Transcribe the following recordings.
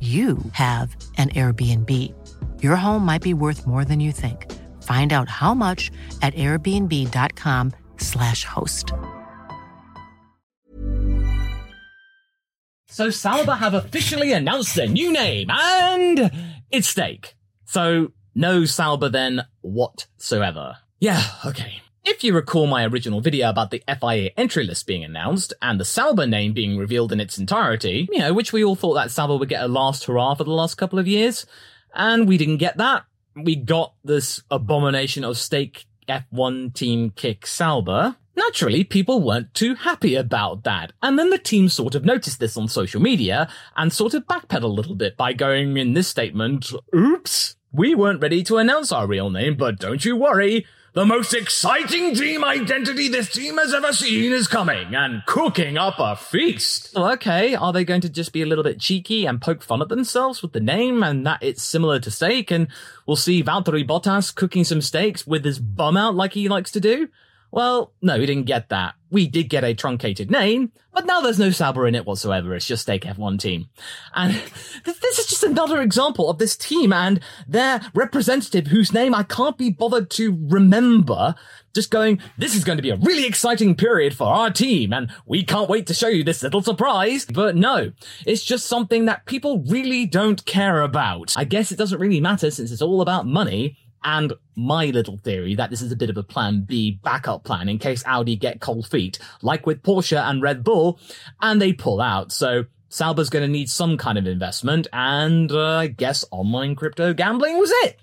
you have an Airbnb. Your home might be worth more than you think. Find out how much at airbnb.com/slash host. So Sauber have officially announced their new name, and it's Stake. So no Sauber then whatsoever. Yeah, okay. If you recall my original video about the FIA entry list being announced and the Sauber name being revealed in its entirety, you know, which we all thought that Sauber would get a last hurrah for the last couple of years, and we didn't get that. We got this abomination of Stake F1 team kick Sauber. Naturally, people weren't too happy about that. And then the team sort of noticed this on social media and sort of backpedaled a little bit by going in this statement, oops, we weren't ready to announce our real name, but don't you worry. The most exciting team identity this team has ever seen is coming and cooking up a feast. Well, okay, are they going to just be a little bit cheeky and poke fun at themselves with the name and that it's similar to steak and we'll see Valtteri Bottas cooking some steaks with his bum out like he likes to do? Well, no, we didn't get that. We did get a truncated name, but now there's no Sauber in it whatsoever. It's just Stake F1 team. And this is just another example of this team and their representative whose name I can't be bothered to remember just going, this is going to be a really exciting period for our team and we can't wait to show you this little surprise. But no, it's just something that people really don't care about. I guess it doesn't really matter since it's all about money and my little theory that this is a bit of a plan B backup plan in case Audi get cold feet, like with Porsche and Red Bull, and they pull out. So Sauber's going to need some kind of investment, and uh, I guess online crypto gambling was it.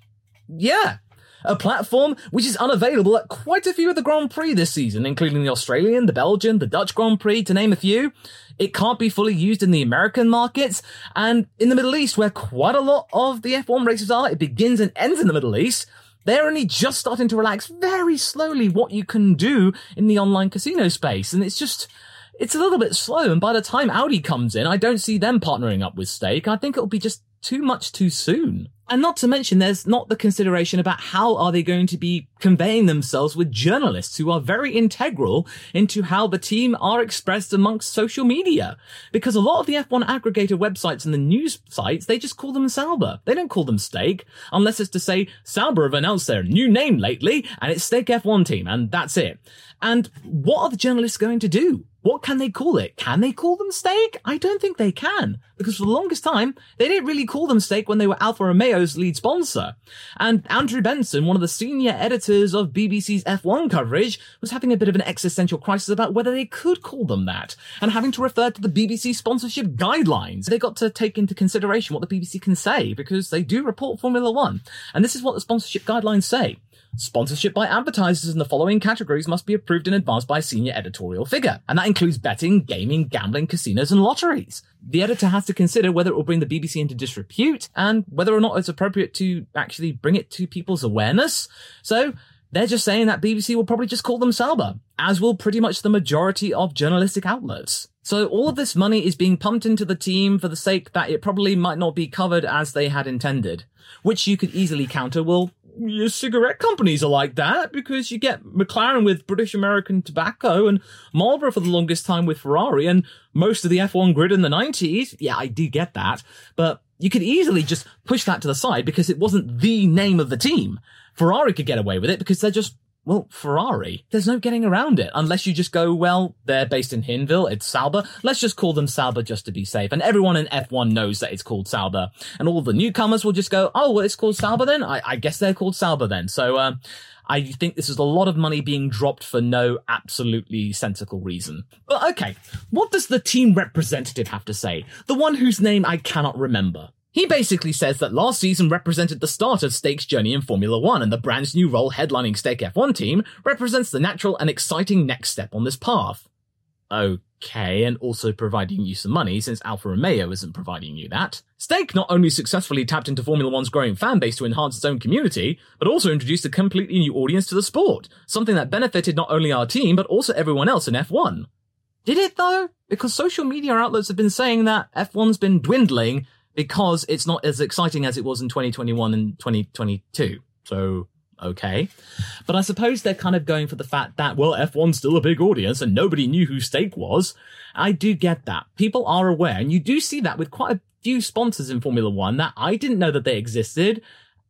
Yeah. A platform which is unavailable at quite a few of the Grand Prix this season, including the Australian, the Belgian, the Dutch Grand Prix, to name a few. It can't be fully used in the American markets, and in the Middle East, where quite a lot of the F1 races are, it begins and ends in the Middle East. They're only just starting to relax very slowly what you can do in the online casino space, and it's just, it's a little bit slow. And by the time Audi comes in, I don't see them partnering up with Stake. I think it'll be just too much too soon. And not to mention, there's not the consideration about how are they going to be conveying themselves with journalists who are very integral into how the team are expressed amongst social media. Because a lot of the F1 aggregator websites and the news sites, they just call them Sauber. They don't call them Stake, unless it's to say Sauber have announced their new name lately, and it's Stake F1 team, and that's it. And what are the journalists going to do? What can they call it? Can they call them Stake? I don't think they can. Because for the longest time, they didn't really call them Stake when they were Alfa Romeo's lead sponsor. And Andrew Benson, one of the senior editors of BBC's F1 coverage, was having a bit of an existential crisis about whether they could call them that, and having to refer to the BBC sponsorship guidelines. They got to take into consideration what the BBC can say, because they do report Formula One. And this is what the sponsorship guidelines say. Sponsorship by advertisers in the following categories must be approved in advance by a senior editorial figure, and that includes betting, gaming, gambling, casinos, and lotteries. The editor has to consider whether it will bring the BBC into disrepute and whether or not it's appropriate to actually bring it to people's awareness. So, they're just saying that BBC will probably just call them Sauber, as will pretty much the majority of journalistic outlets. So all of this money is being pumped into the team for the sake that it probably might not be covered as they had intended, which you could easily counter. Well, your cigarette companies are like that because you get McLaren with British American Tobacco and Marlboro for the longest time with Ferrari and most of the F1 grid in the 90s. Yeah, I do get that, but you could easily just push that to the side because it wasn't the name of the team. Ferrari could get away with it because they're just well, Ferrari. There's no getting around it unless you just go, well, they're based in Hinwil. It's Sauber. Let's just call them Sauber just to be safe. And everyone in F1 knows that it's called Sauber. And all the newcomers will just go, oh, well, it's called Sauber then? I, I guess they're called Sauber then. So, uh, I think this is a lot of money being dropped for no absolutely sensible reason. But okay, what does the team representative have to say? The one whose name I cannot remember. He basically says that last season represented the start of Stake's journey in Formula One, and the brand's new role headlining Stake F1 team represents the natural and exciting next step on this path. Okay, and also providing you some money since Alfa Romeo isn't providing you that. Stake not only successfully tapped into Formula One's growing fan base to enhance its own community, but also introduced a completely new audience to the sport, something that benefited not only our team, but also everyone else in F1. Did it though? Because social media outlets have been saying that F1's been dwindling because it's not as exciting as it was in 2021 and 2022. So, okay. But I suppose they're kind of going for the fact that, well, F1's still a big audience and nobody knew who Stake was. I do get that. People are aware, and you do see that with quite a few sponsors in Formula One that I didn't know that they existed.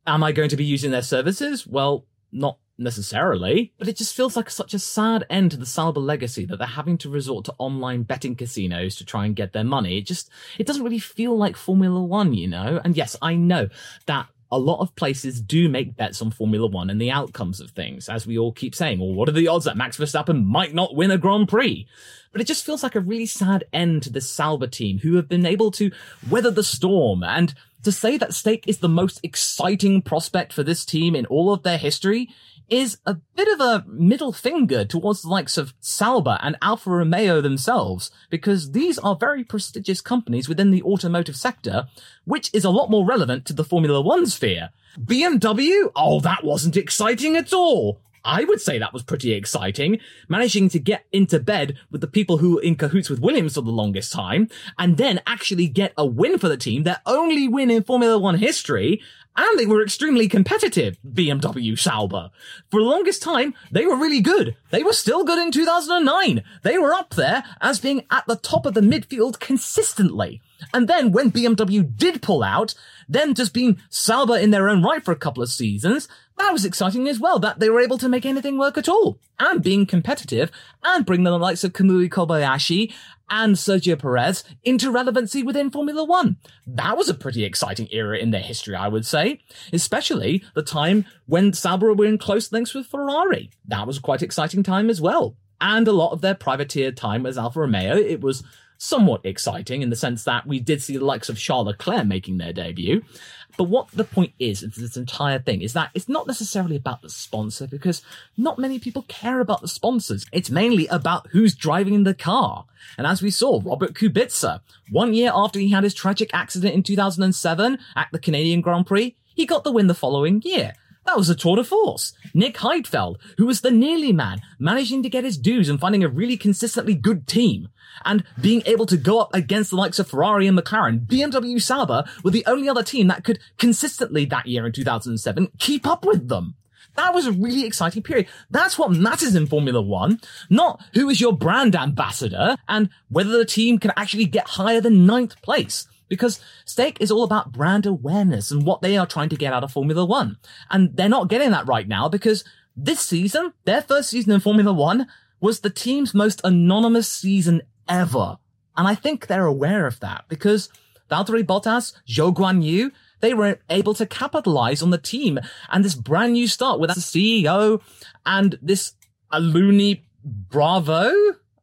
Am I going to be using their services? Well, not necessarily, but it just feels like such a sad end to the Sauber legacy that they're having to resort to online betting casinos to try and get their money. It just, it doesn't really feel like Formula One, you know? And yes, I know that a lot of places do make bets on Formula One and the outcomes of things, as we all keep saying. Well, what are the odds that Max Verstappen might not win a Grand Prix? But it just feels like a really sad end to the Sauber team who have been able to weather the storm and to say that Stake is the most exciting prospect for this team in all of their history is a bit of a middle finger towards the likes of Sauber and Alfa Romeo themselves, because these are very prestigious companies within the automotive sector, which is a lot more relevant to the Formula One sphere. BMW? Oh, that wasn't exciting at all. I would say that was pretty exciting, managing to get into bed with the people who were in cahoots with Williams for the longest time, and then actually get a win for the team, their only win in Formula One history, and they were extremely competitive, BMW Sauber. For the longest time, they were really good. They were still good in 2009. They were up there as being at the top of the midfield consistently. And then when BMW did pull out, then just being Sauber in their own right for a couple of seasons, that was exciting as well, that they were able to make anything work at all. And being competitive and bring the likes of Kamui Kobayashi and Sergio Perez into relevancy within Formula One. That was a pretty exciting era in their history, I would say, especially the time when Sauber were in close links with Ferrari. That was a quite exciting time as well. And a lot of their privateer time as Alfa Romeo, it was somewhat exciting in the sense that we did see the likes of Charles Leclerc making their debut. But what the point is of this entire thing is that it's not necessarily about the sponsor because not many people care about the sponsors. It's mainly about who's driving the car. And as we saw, Robert Kubica, one year after he had his tragic accident in 2007 at the Canadian Grand Prix, he got the win the following year. That was a tour de force. Nick Heidfeld, who was the nearly man, managing to get his dues and finding a really consistently good team. And being able to go up against the likes of Ferrari and McLaren, BMW Sauber were the only other team that could consistently that year in 2007 keep up with them. That was a really exciting period. That's what matters in Formula One, not who is your brand ambassador and whether the team can actually get higher than ninth place because Stake is all about brand awareness and what they are trying to get out of Formula One. And they're not getting that right now because this season, their first season in Formula One was the team's most anonymous season ever. And I think they're aware of that because Valtteri Bottas, Zhou Guan Yu, they were able to capitalize on the team and this brand new start with the CEO and this Alunni Bravo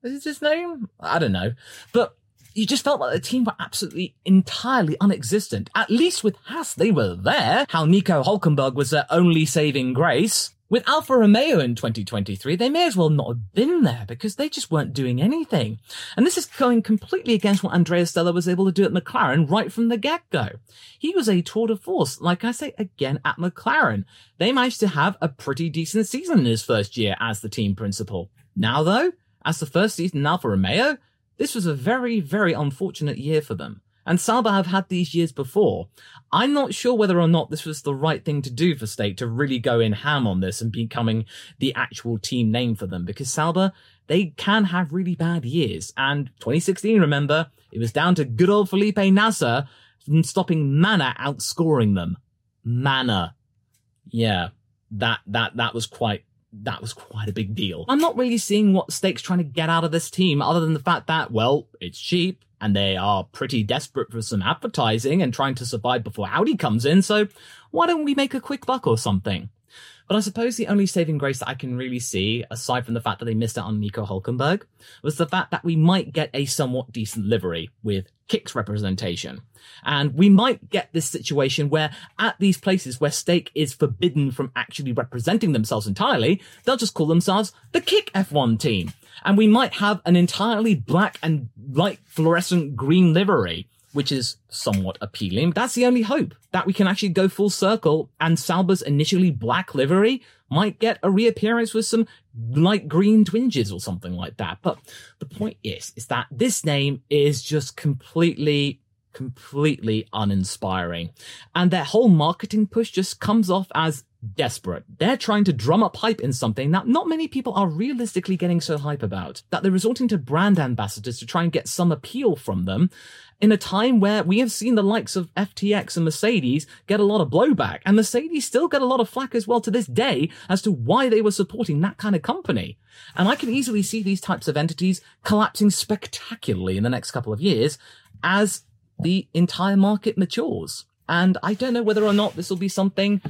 is his name? I don't know. But you just felt like the team were absolutely entirely unexistent. At least with Haas, they were there. How Nico Hulkenberg was their only saving grace. With Alfa Romeo in 2023, they may as well not have been there because they just weren't doing anything. And this is going completely against what Andrea Stella was able to do at McLaren right from the get-go. He was a tour de force, like I say again, at McLaren. They managed to have a pretty decent season in his first year as the team principal. Now though, as the first season in Alfa Romeo, this was a very, very unfortunate year for them. And Sauber have had these years before. I'm not sure whether or not this was the right thing to do for Stake to really go in ham on this and becoming the actual team name for them because Sauber, they can have really bad years. And 2016, remember, it was down to good old Felipe Nasr stopping Manor outscoring them. Mana. Yeah, that, that, that was quite that was quite a big deal. I'm not really seeing what Stake's trying to get out of this team other than the fact that, well, it's cheap and they are pretty desperate for some advertising and trying to survive before Audi comes in, so why don't we make a quick buck or something? But I suppose the only saving grace that I can really see, aside from the fact that they missed out on Nico Hulkenberg, was the fact that we might get a somewhat decent livery with Kicks representation. And we might get this situation where at these places where Stake is forbidden from actually representing themselves entirely, they'll just call themselves the Kick F1 team. And we might have an entirely black and light fluorescent green livery which is somewhat appealing. That's the only hope that we can actually go full circle and Sauber's initially black livery might get a reappearance with some light green twinges or something like that. But the point is, is that this name is just completely completely uninspiring. And their whole marketing push just comes off as desperate. They're trying to drum up hype in something that not many people are realistically getting so hype about. That they're resorting to brand ambassadors to try and get some appeal from them in a time where we have seen the likes of FTX and Mercedes get a lot of blowback, and Mercedes still get a lot of flack as well to this day as to why they were supporting that kind of company. And I can easily see these types of entities collapsing spectacularly in the next couple of years as the entire market matures. And I don't know whether or not this will be something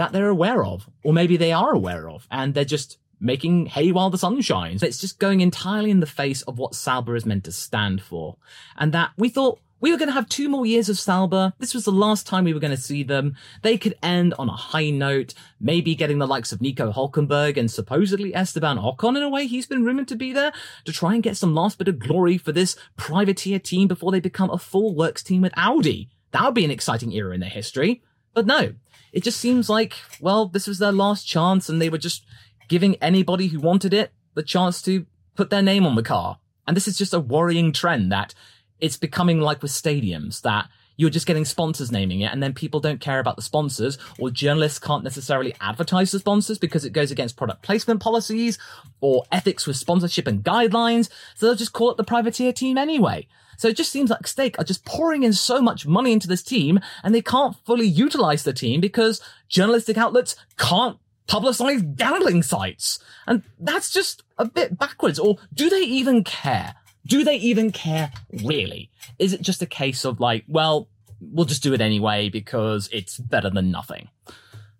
that they're aware of, or maybe they are aware of, and they're just making hay while the sun shines. It's just going entirely in the face of what Sauber is meant to stand for. And that we thought we were going to have two more years of Sauber. This was the last time we were going to see them. They could end on a high note, maybe getting the likes of Nico Hulkenberg and supposedly Esteban Ocon in a way. He's been rumored to be there to try and get some last bit of glory for this privateer team before they become a full works team with Audi. That would be an exciting era in their history. But no, it just seems like, well, this was their last chance and they were just giving anybody who wanted it the chance to put their name on the car. And this is just a worrying trend that it's becoming like with stadiums that you're just getting sponsors naming it and then people don't care about the sponsors or journalists can't necessarily advertise the sponsors because it goes against product placement policies or ethics with sponsorship and guidelines. So they'll just call it the privateer team anyway. So it just seems like Stake are just pouring in so much money into this team and they can't fully utilize the team because journalistic outlets can't publicize gambling sites. And that's just a bit backwards. Or do they even care? Do they even care really? Is it just a case of like, well, we'll just do it anyway because it's better than nothing?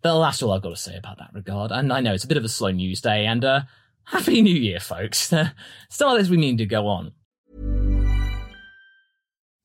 That's all I've got to say about that regard. And I know it's a bit of a slow news day and, uh, Happy New Year, folks. Still as we mean to go on.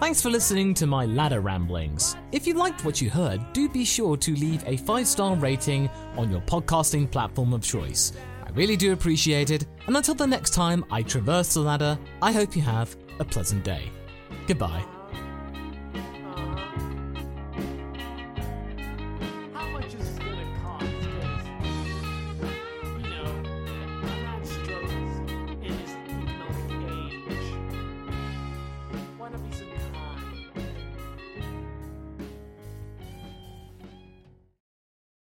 Thanks for listening to my ladder ramblings. If you liked what you heard, do be sure to leave a five star rating on your podcasting platform of choice. I really do appreciate it, and until the next time I traverse the ladder, I hope you have a pleasant day. Goodbye.